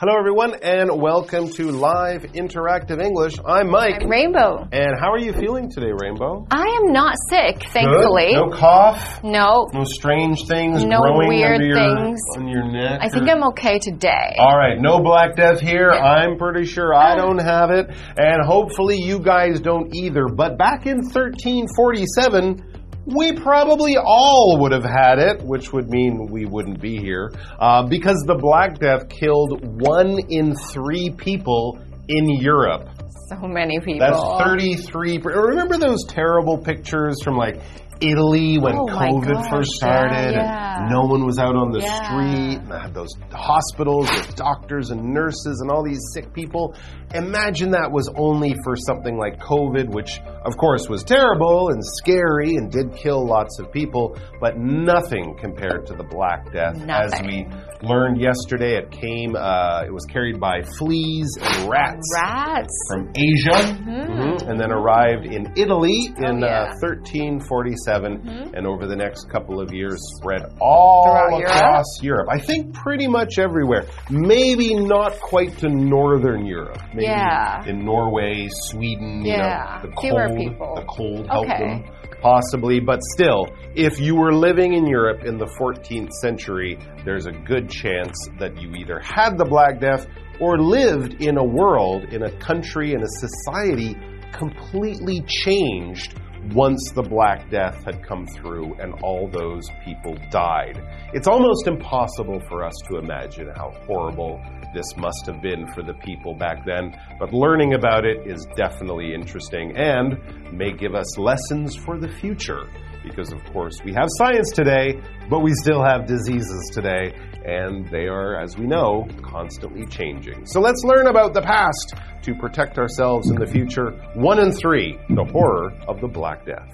Hello, everyone, and welcome to Live Interactive English. I'm Mike. I'm Rainbow. And how are you feeling today, Rainbow? I am not sick, thankfully. Good? No cough? No. No strange things No growing weird under your, things. on your neck? I think or- I'm okay today. All right, no Black Death here. I'm pretty sure I oh. don't have it, and hopefully you guys don't either. But back in 1347, we probably all would have had it, which would mean we wouldn't be here, uh, because the Black Death killed one in three people in Europe. So many people. That's 33. Remember those terrible pictures from like Italy when Oh COVID gosh, first started yeah. and no one was out on the Yeah. street and they had those hospitals with doctors and nurses and all these sick people. Imagine that was only for something like COVID, which of course was terrible and scary and did kill lots of people, but nothing compared to the Black Death. As we learned yesterday, it came, uh, it was carried by fleas and rats Rats. from Asia, Mhm. and then arrived in Italy in Oh, yeah. uh, 1347, and over the next couple of years spread all Throughout across Europe. I think pretty much everywhere. Maybe not quite to northern Europe. Yeah. in Norway, Sweden. Yeah. You know, the Fewer cold, people. the cold helped Okay. them possibly, but still, if you were living in Europe in the 14th century, there's a good chance that you either had the Black Death or lived in a world, in a country, in a society completely changed once the Black Death had come through and all those people died. It's almost impossible for us to imagine how horrible this must have been for the people back then, but learning about it is definitely interesting and may give us lessons for the future. Because, of course, we have science today, but we still have diseases today, and they are, as we know, constantly changing. So let's learn about the past to protect ourselves in the future. One in Three The Horror of the Black Death.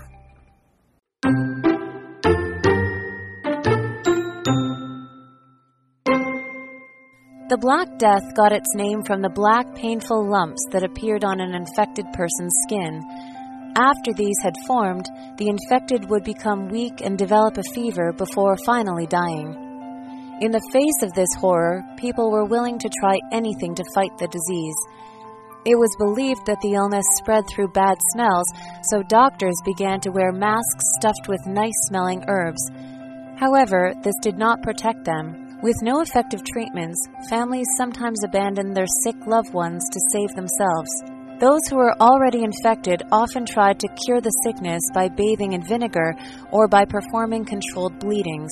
The Black Death got its name from the black, painful lumps that appeared on an infected person's skin. After these had formed, the infected would become weak and develop a fever before finally dying. In the face of this horror, people were willing to try anything to fight the disease. It was believed that the illness spread through bad smells, so doctors began to wear masks stuffed with nice smelling herbs. However, this did not protect them. With no effective treatments, families sometimes abandoned their sick loved ones to save themselves. Those who were already infected often tried to cure the sickness by bathing in vinegar or by performing controlled bleedings.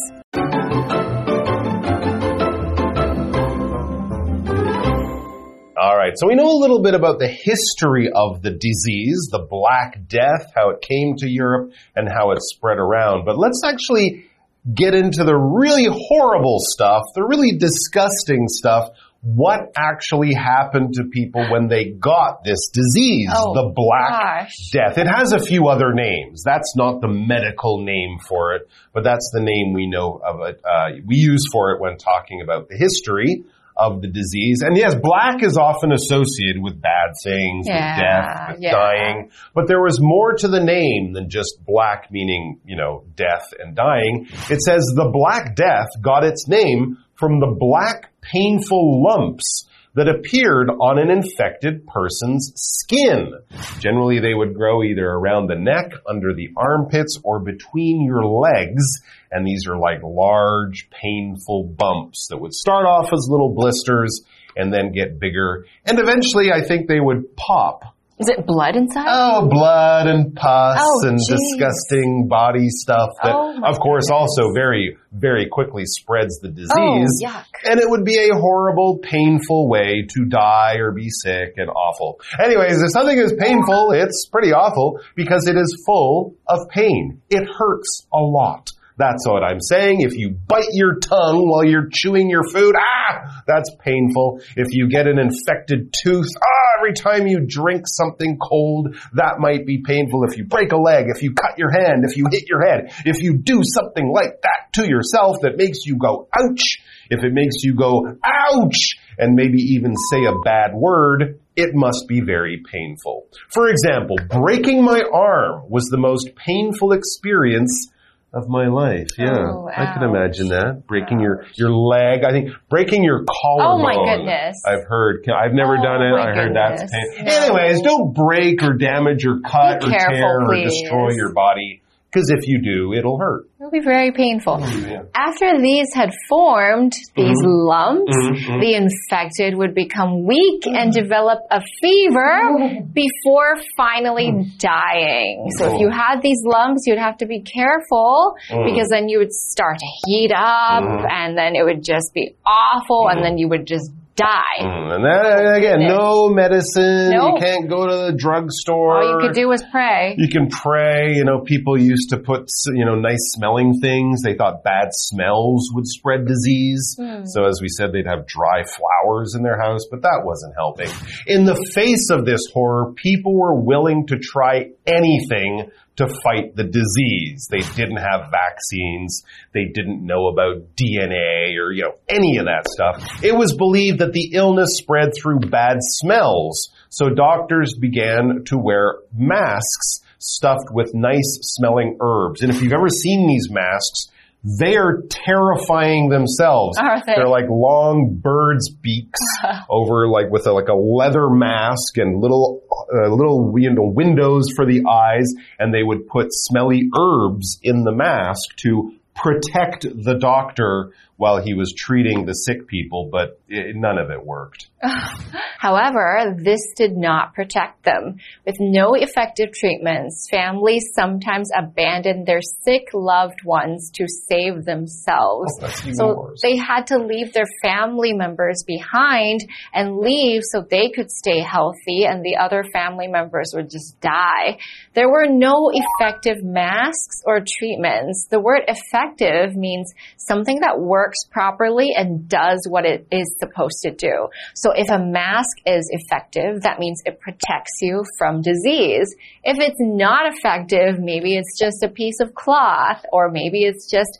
All right, so we know a little bit about the history of the disease, the Black Death, how it came to Europe, and how it spread around. But let's actually get into the really horrible stuff, the really disgusting stuff. What actually happened to people when they got this disease, Oh, the Black gosh. Death? It has a few other names. That's not the medical name for it, but that's the name we know of it. Uh, we use for it when talking about the history of the disease. And yes, black is often associated with bad things, Yeah, with death, with yeah. dying. But there was more to the name than just black meaning, you know, death and dying. It says the Black Death got its name from the black painful lumps that appeared on an infected person's skin. Generally, they would grow either around the neck, under the armpits, or between your legs. And these are like large, painful bumps that would start off as little blisters and then get bigger. And eventually, I think they would pop. Is it blood inside? Oh, blood and pus Oh, and jeez. disgusting body stuff that, Oh, of course, goodness. also very, very quickly spreads the disease. Oh, yuck. And it would be a horrible, painful way to die or be sick and awful. Anyways, if something is painful, it's pretty awful because it is full of pain. It hurts a lot. That's what I'm saying. If you bite your tongue while you're chewing your food, ah, that's painful. If you get an infected tooth, ah, every time you drink something cold, that might be painful. If you break a leg, if you cut your hand, if you hit your head, if you do something like that to yourself that makes you go ouch, if it makes you go ouch, and maybe even say a bad word, it must be very painful. For example, breaking my arm was the most painful experience of my life. Yeah, Oh, I can imagine that. Breaking your your leg. I think breaking your collarbone. Oh, my goodness. I've heard. I've never Oh, done it. Oh my I heard that's pain. No. Anyways, don't break or damage or cut Be or careful, tear or destroy your body. Because if you do, it'll hurt. It'll be very painful. Mm, yeah. After these had formed, these mm-hmm. lumps, Mhm, mhm. the infected would become weak and mm-hmm. develop a fever mm-hmm. before finally mm. dying. So if you oh. had these lumps, you'd have to be careful Mm. because then you would start to heat up mm. and then it would just be awful and then you would just die. Mm, And that, again, no medicine. You can't go to the drugstore. All you could do was pray. You can pray. You know, people used to put, you know, nice smelling things. They thought bad smells would spread disease. Hmm. So as we said, they'd have dry flowers in their house, but that wasn't helping. In the face of this horror, people were willing to try anything to fight the disease. They didn't have vaccines. They didn't know about DNA or, you know, any of that stuff. It was believed that the illness spread through bad smells. So doctors began to wear masks stuffed with nice smelling herbs. And if you've ever seen these masks, they are terrifying themselves. Are they? They're like long birds' beaks over like with a, like a leather mask and little uh, little you know windows for the eyes, and they would put smelly herbs in the mask to protect the doctor while he was treating the sick people, but it, none of it worked. However, this did not protect them. With no effective treatments, families sometimes abandoned their sick loved ones to save themselves. Oh, so worse. they had to leave their family members behind and leave so they could stay healthy and the other family members would just die. There were no effective masks or treatments. The word effective means something that works properly and does what it is supposed to do. So if a mask is effective, that means it protects you from disease. If it's not effective, maybe it's just a piece of cloth or maybe it's just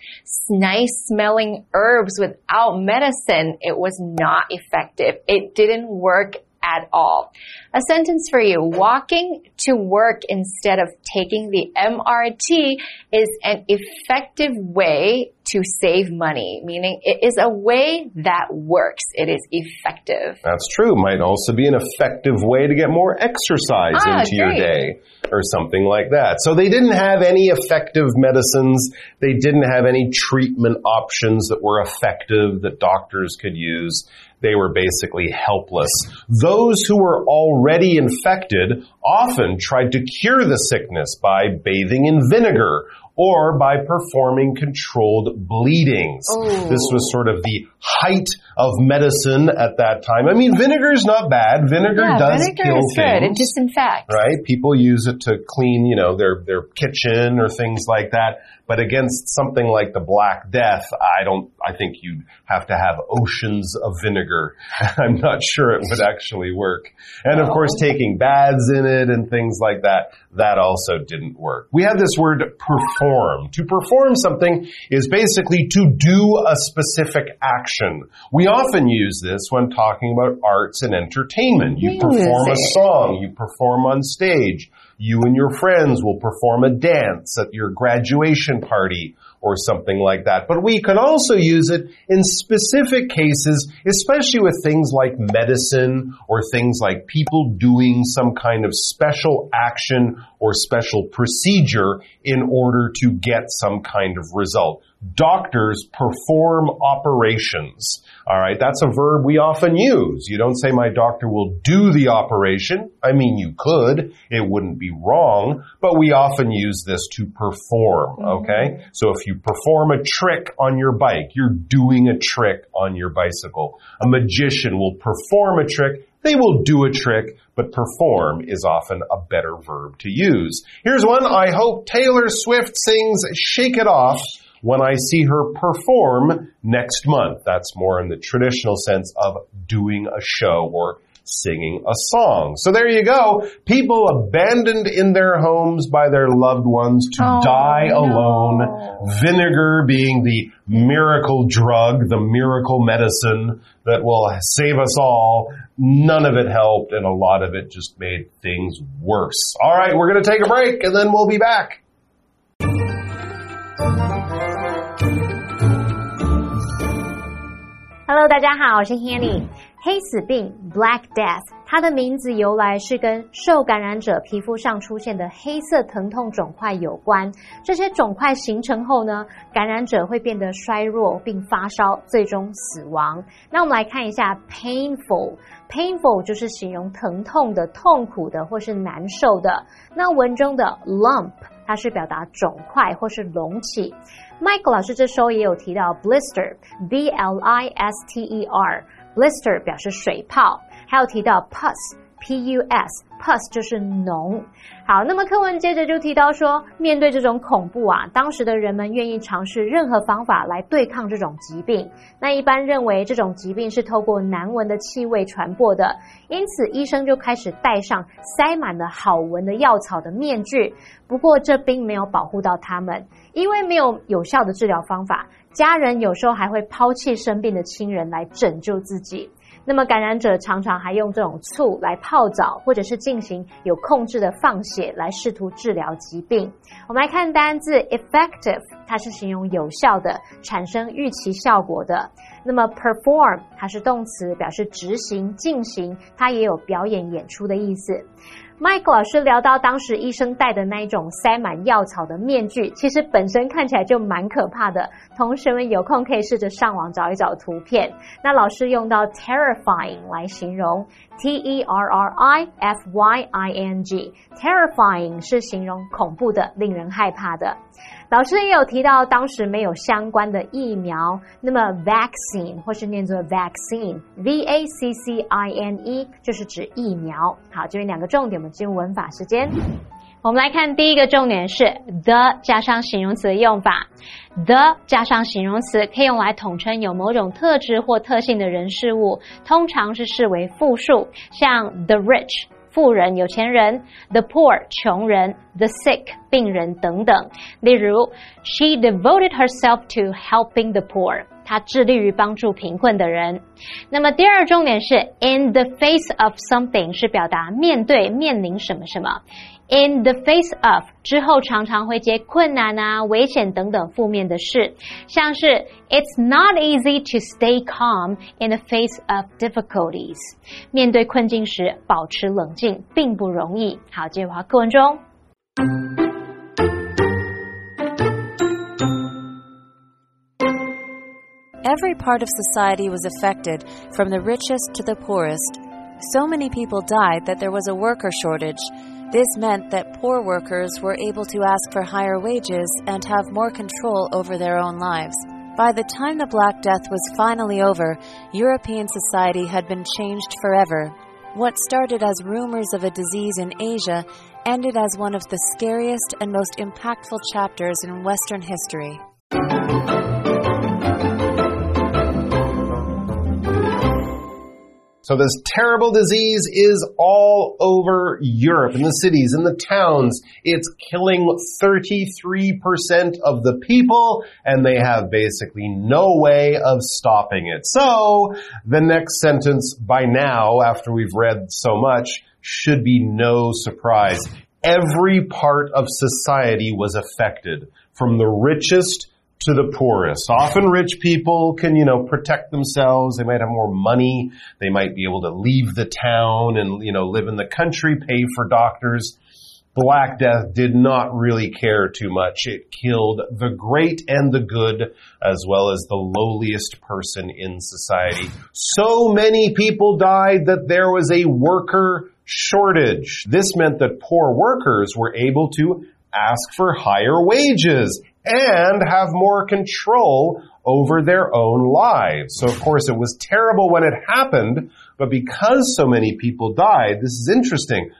nice smelling herbs without medicine. It was not effective. It didn't work at all. A sentence for you. Walking to work instead of taking the MRT is an effective way to save money, meaning it is a way that works. It is effective. That's true. Might also be an effective way to get more exercise Ah, into your day or something like that. So they didn't have any effective medicines. They didn't have any treatment options that were effective that doctors could use. They were basically helpless. Those who were already infected often tried to cure the sickness by bathing in vinegar or by performing controlled bleedings. Ooh. This was sort of the height of medicine at that time. I mean, vinegar is not bad. Vinegar yeah, does vinegar kill is good. It disinfects. Right? People use it to clean, you know, their, their kitchen or things like that. But against something like the Black Death, I don't, I think you'd have to have oceans of vinegar. I'm not sure it would actually work. And of course, taking baths in it and things like that, that also didn't work. We have this word perform. To perform something is basically to do a specific action. We often use this when talking about arts and entertainment. You perform a song, you perform on stage. You and your friends will perform a dance at your graduation party or something like that. But we can also use it in specific cases, especially with things like medicine or things like people doing some kind of special action or special procedure in order to get some kind of result. Doctors perform operations. All right, that's a verb we often use. You don't say my doctor will do the operation. I mean, you could. It wouldn't be wrong, but we often use this to perform, mm-hmm. okay? So if you perform a trick on your bike, you're doing a trick on your bicycle. A magician will perform a trick. They will do a trick, but perform is often a better verb to use. Here's one. I hope Taylor Swift sings Shake It Off when I see her perform next month. That's more in the traditional sense of doing a show or singing a song. So there you go. People abandoned in their homes by their loved ones to Oh, die no. alone. Vinegar being the miracle drug, the miracle medicine that will save us all. None of it helped and a lot of it just made things worse. All right, we're going to take a break and then we'll be back. Hello，大家好，我是 Hanny。黑死病 （Black Death） 它的名字由来是跟受感染者皮肤上出现的黑色疼痛肿块有关。这些肿块形成后呢，感染者会变得衰弱并发烧，最终死亡。那我们来看一下 painful，painful 就是形容疼痛的、痛苦的或是难受的。那文中的 lump 它是表达肿块或是隆起。Michael 老师这时候也有提到 blister，b l i s t e r，blister 表示水泡，还有提到 pus P U S，pus 就是脓。好，那么课文接着就提到说，面对这种恐怖啊，当时的人们愿意尝试任何方法来对抗这种疾病。那一般认为这种疾病是透过难闻的气味传播的，因此医生就开始戴上塞满了好闻的药草的面具。不过这并没有保护到他们，因为没有有效的治疗方法，家人有时候还会抛弃生病的亲人来拯救自己。那么感染者常常还用这种醋来泡澡，或者是进行有控制的放血来试图治疗疾病。我们来看单字 effective，它是形容有效的、产生预期效果的。那么 perform 它是动词，表示执行、进行，它也有表演、演出的意思。Mike 老师聊到当时医生戴的那一种塞满药草的面具，其实本身看起来就蛮可怕的。同学们有空可以试着上网找一找图片。那老师用到 terrifying 来形容，T E R R I F Y I N G，terrifying 是形容恐怖的、令人害怕的。老师也有提到，当时没有相关的疫苗，那么 vaccine 或是念作 vaccine，v a c c i n e 就是指疫苗。好，这边两个重点，我们进入文法时间。我们来看第一个重点是 the 加上形容词的用法。the 加上形容词可以用来统称有某种特质或特性的人事物，通常是视为复数，像 the rich。富人、有钱人；the poor，穷人；the sick，病人等等。例如，She devoted herself to helping the poor。她致力于帮助贫困的人。那么第二重点是 in the face of something，是表达面对、面临什么什么。In the face of 之后常常会接困难啊、危险等等负面的事，像是 It's not easy to stay calm in the face of difficulties。面对困境时保持冷静并不容易。好，接话课文中。Every part of society was affected, from the richest to the poorest. So many people died that there was a worker shortage. This meant that poor workers were able to ask for higher wages and have more control over their own lives. By the time the Black Death was finally over, European society had been changed forever. What started as rumors of a disease in Asia ended as one of the scariest and most impactful chapters in Western history. So this terrible disease is all over Europe, in the cities, in the towns. It's killing 33% of the people, and they have basically no way of stopping it. So the next sentence by now, after we've read so much, should be no surprise. Every part of society was affected, from the richest to the poorest. Often rich people can, you know, protect themselves. They might have more money. They might be able to leave the town and, you know, live in the country, pay for doctors. Black Death did not really care too much. It killed the great and the good, as well as the lowliest person in society. So many people died that there was a worker shortage. This meant that poor workers were able to ask for higher wages and have more control over their own lives. So of course it was terrible when it happened, but because so many people died, this is interesting.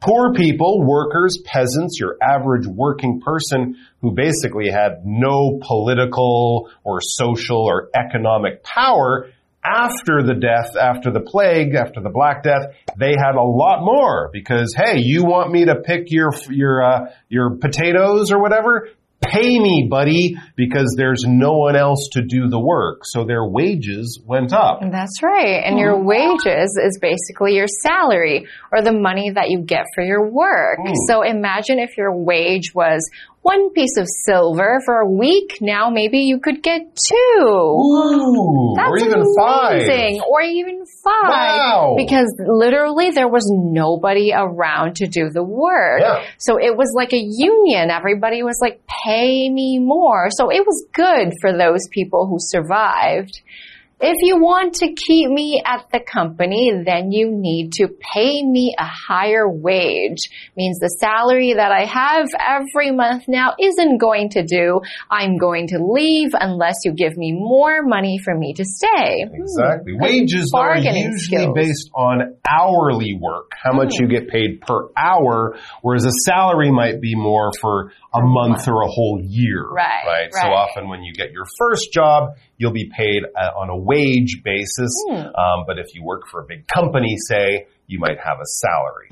Poor people, workers, peasants, your average working person who basically had no political or social or economic power after the death, after the plague, after the Black Death, they had a lot more because hey, you want me to pick your your uh, your potatoes or whatever? Pay me, buddy, because there's no one else to do the work. So their wages went up. That's right. And your wages is basically your salary or the money that you get for your work. Mm. So imagine if your wage was one piece of silver for a week. Now maybe you could get two. Ooh, That's or even amazing. five. Or even five. Wow. Because literally there was nobody around to do the work. Yeah. So it was like a union. Everybody was like, pay me more. So it was good for those people who survived. If you want to keep me at the company, then you need to pay me a higher wage. Means the salary that I have every month now isn't going to do. I'm going to leave unless you give me more money for me to stay. Exactly. Wages are usually skills. based on hourly work, how much you get paid per hour, whereas a salary might be more for a month or a whole year. Right, Right. So often when you get your first job, you'll be paid uh, on a wage basis. Hmm. Um, but if you work for a big company, say, you might have a salary.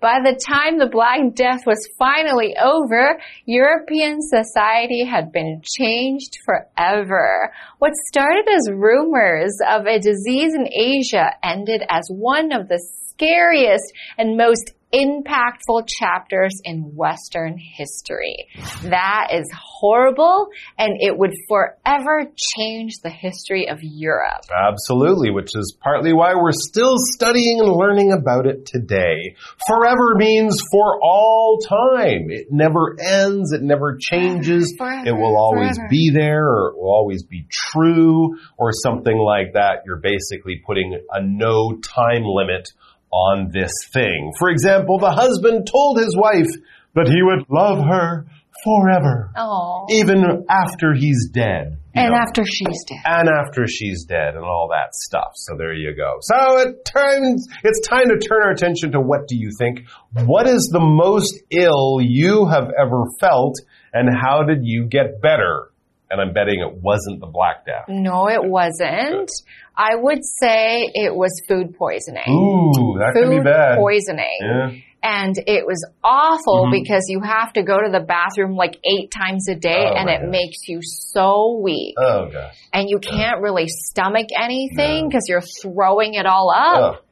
By the time the Black Death was finally over, European society had been changed forever. What started as rumors of a disease in Asia ended as one of the scariest and most impactful chapters in Western history. That is horrible and it would forever change the history of Europe. Absolutely, which is partly why we're still studying and learning about it today. Forever means for all time. It never ends, it never changes. Forever, it will always forever. be there, or it will always be true, or something like that. You're basically putting a no time limit on this thing. For example, the husband told his wife that he would love her forever, Oh. even after he's dead. And know after she's dead. and after she's dead and all that stuff. So there you go. So it turns, it's time to turn our attention to what do you think? What is the most ill you have ever felt and how did you get better? And I'm betting it wasn't the Black Death. No, it wasn't. I would say it was food poisoning. Ooh, that could be food bad. poisoning. Yeah. And it was awful Mhm. because you have to go to the bathroom like eight times a day Oh, and it gosh. makes you so weak. Oh gosh. and you can't really stomach anything because you're throwing it all up. Ugh.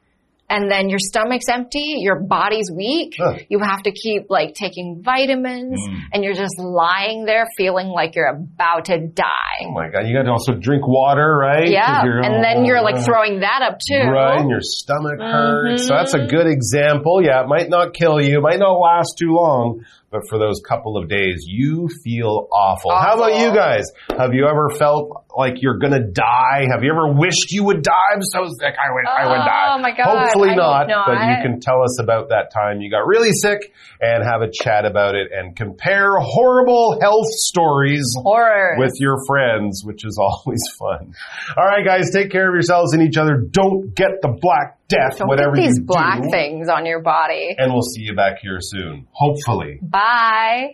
And then your stomach's empty, your body's weak. Ugh. You have to keep like taking vitamins Mm. and you're just lying there feeling like you're about to die. Oh my god, you gotta also drink water, right? Yeah. And then you're like throwing that up too. Right, and your stomach hurts. So that's a Mhm. good example. Yeah, it might not kill you, it might not last too long, but for those couple of days, you feel awful. How about you guys? Have you ever felt like you're gonna die? Have you ever wished you would die? I'm so sick, I would, I would die. Oh my God, Hopefully not, hope but you can tell us about that time you got really sick and have a chat about it and compare horrible health stories Horror. with your friends, which is always fun. All right, guys, take care of yourselves and each other. Don't get the Black Death, Don't whatever get these black do. things on your body. And we'll see you back here soon. Hopefully. Bye. Bye.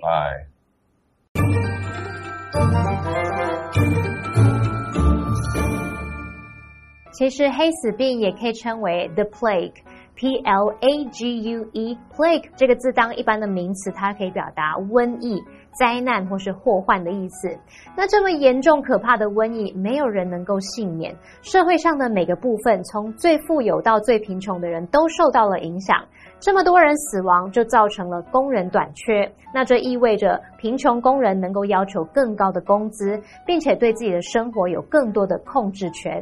其实黑死病也可以称为 the plague，P L A G U E，plague 这个字当一般的名词，它可以表达瘟疫、灾难或是祸患的意思。那这么严重可怕的瘟疫，没有人能够幸免，社会上的每个部分，从最富有到最贫穷的人都受到了影响。这么多人死亡，就造成了工人短缺。那这意味着贫穷工人能够要求更高的工资，并且对自己的生活有更多的控制权。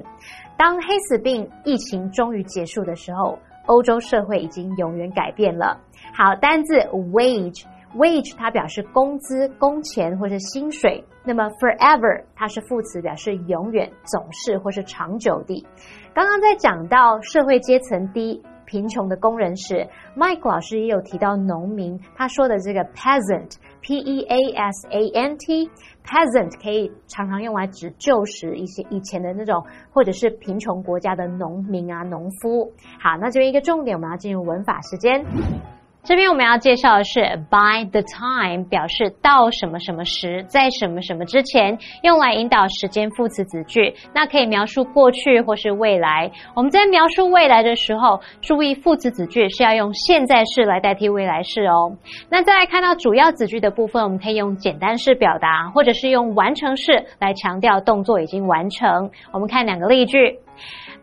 当黑死病疫情终于结束的时候，欧洲社会已经永远改变了。好，单字 wage。wage 它表示工资、工钱或是薪水，那么 forever 它是副词，表示永远、总是或是长久地。刚刚在讲到社会阶层低、贫穷的工人是，Mike 老师也有提到农民，他说的这个 peasant，p e a s a n t，peasant 可以常常用来指旧时一些以前的那种，或者是贫穷国家的农民啊、农夫。好，那这边一个重点，我们要进入文法时间。这边我们要介绍的是 by the time，表示到什么什么时，在什么什么之前，用来引导时间副词子句。那可以描述过去或是未来。我们在描述未来的时候，注意副词子句是要用现在式来代替未来式哦。那再来看到主要子句的部分，我们可以用简单式表达，或者是用完成式来强调动作已经完成。我们看两个例句。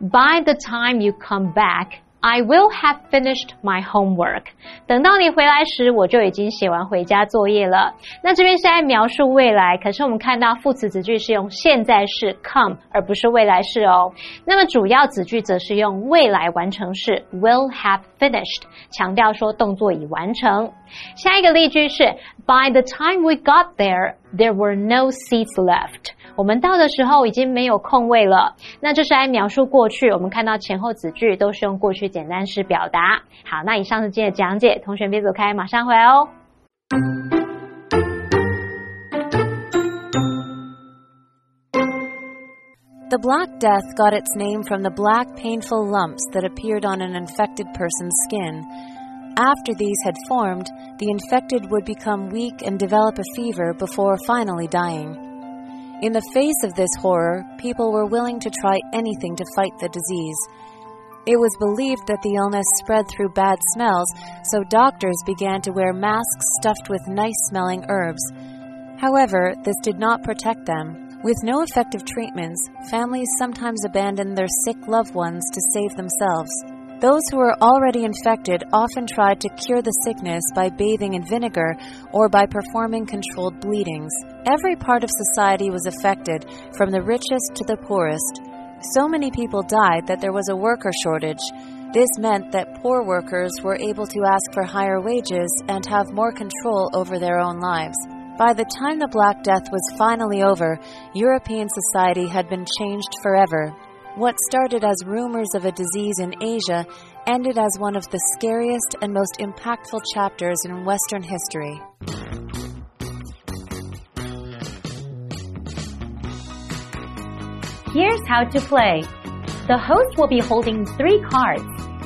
By the time you come back, I will have finished my homework。等到你回来时，我就已经写完回家作业了。那这边是在描述未来，可是我们看到副词子句是用现在式 come，而不是未来式哦。那么主要子句则是用未来完成式 will have finished，强调说动作已完成。下一个例句是 By the time we got there, there were no seats left。我们到的时候已经没有空位了。那这是来描述过去，我们看到前后子句都是用过去简单式表达。好，那以上是今天的讲解，同学别走开，马上回来哦。The Black Death got its name from the black, painful lumps that appeared on an infected person's skin. After these had formed, the infected would become weak and develop a fever before finally dying. In the face of this horror, people were willing to try anything to fight the disease. It was believed that the illness spread through bad smells, so doctors began to wear masks stuffed with nice smelling herbs. However, this did not protect them. With no effective treatments, families sometimes abandoned their sick loved ones to save themselves. Those who were already infected often tried to cure the sickness by bathing in vinegar or by performing controlled bleedings. Every part of society was affected, from the richest to the poorest. So many people died that there was a worker shortage. This meant that poor workers were able to ask for higher wages and have more control over their own lives. By the time the Black Death was finally over, European society had been changed forever. What started as rumors of a disease in Asia ended as one of the scariest and most impactful chapters in Western history. Here's how to play. The host will be holding three cards.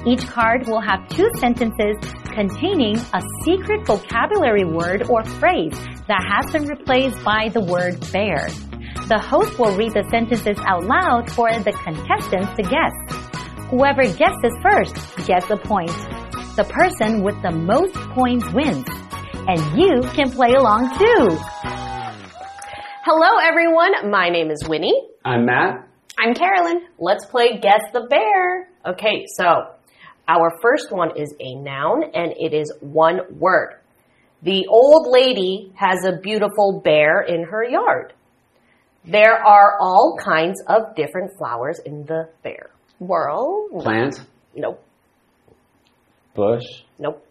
Each card will have two sentences containing a secret vocabulary word or phrase that has been replaced by the word bear. The host will read the sentences out loud for the contestants to guess. Whoever guesses first gets a point. The person with the most points wins. And you can play along too. Hello everyone, my name is Winnie. I'm Matt. I'm Carolyn. Let's play Guess the Bear. Okay, so our first one is a noun and it is one word. The old lady has a beautiful bear in her yard. There are all kinds of different flowers in the bear world. Plant. Nope. Bush. Nope.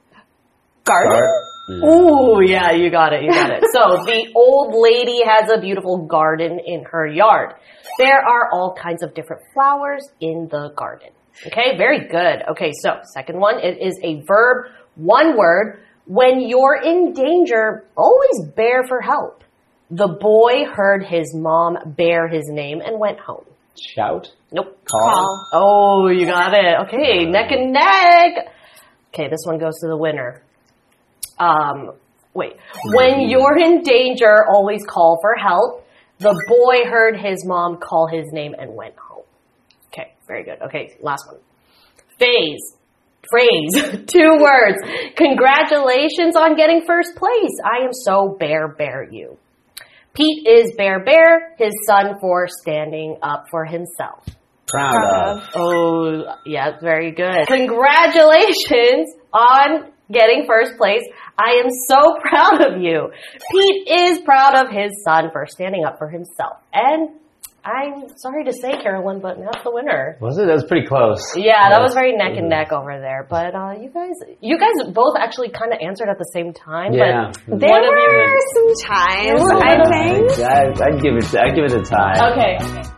Garden. Gar- Ooh, yeah, you got it, you got it. So the old lady has a beautiful garden in her yard. There are all kinds of different flowers in the garden. Okay, very good. Okay, so second one, it is a verb, one word. When you're in danger, always bear for help. The boy heard his mom bear his name and went home. Shout. Nope. Call. Oh, you got it. Okay, neck and neck. Okay, this one goes to the winner. Um, wait. When you're in danger, always call for help. The boy heard his mom call his name and went home. Okay, very good. Okay, last one. Phase. Phrase. Two words. Congratulations on getting first place. I am so bear bear you. Pete is bear bear, his son for standing up for himself. Proud, of. Oh, yeah, very good. Congratulations on getting first place. I am so proud of you. Pete is proud of his son for standing up for himself. And I'm sorry to say, Carolyn, but Matt's the winner. Was it? That was pretty close. Yeah, that was very neck and neck over there. But uh, you guys, you guys both actually kind of answered at the same time. Yeah. But There one of were you. some times, I think. I'd, I'd give it. I'd give it a tie. Okay. okay.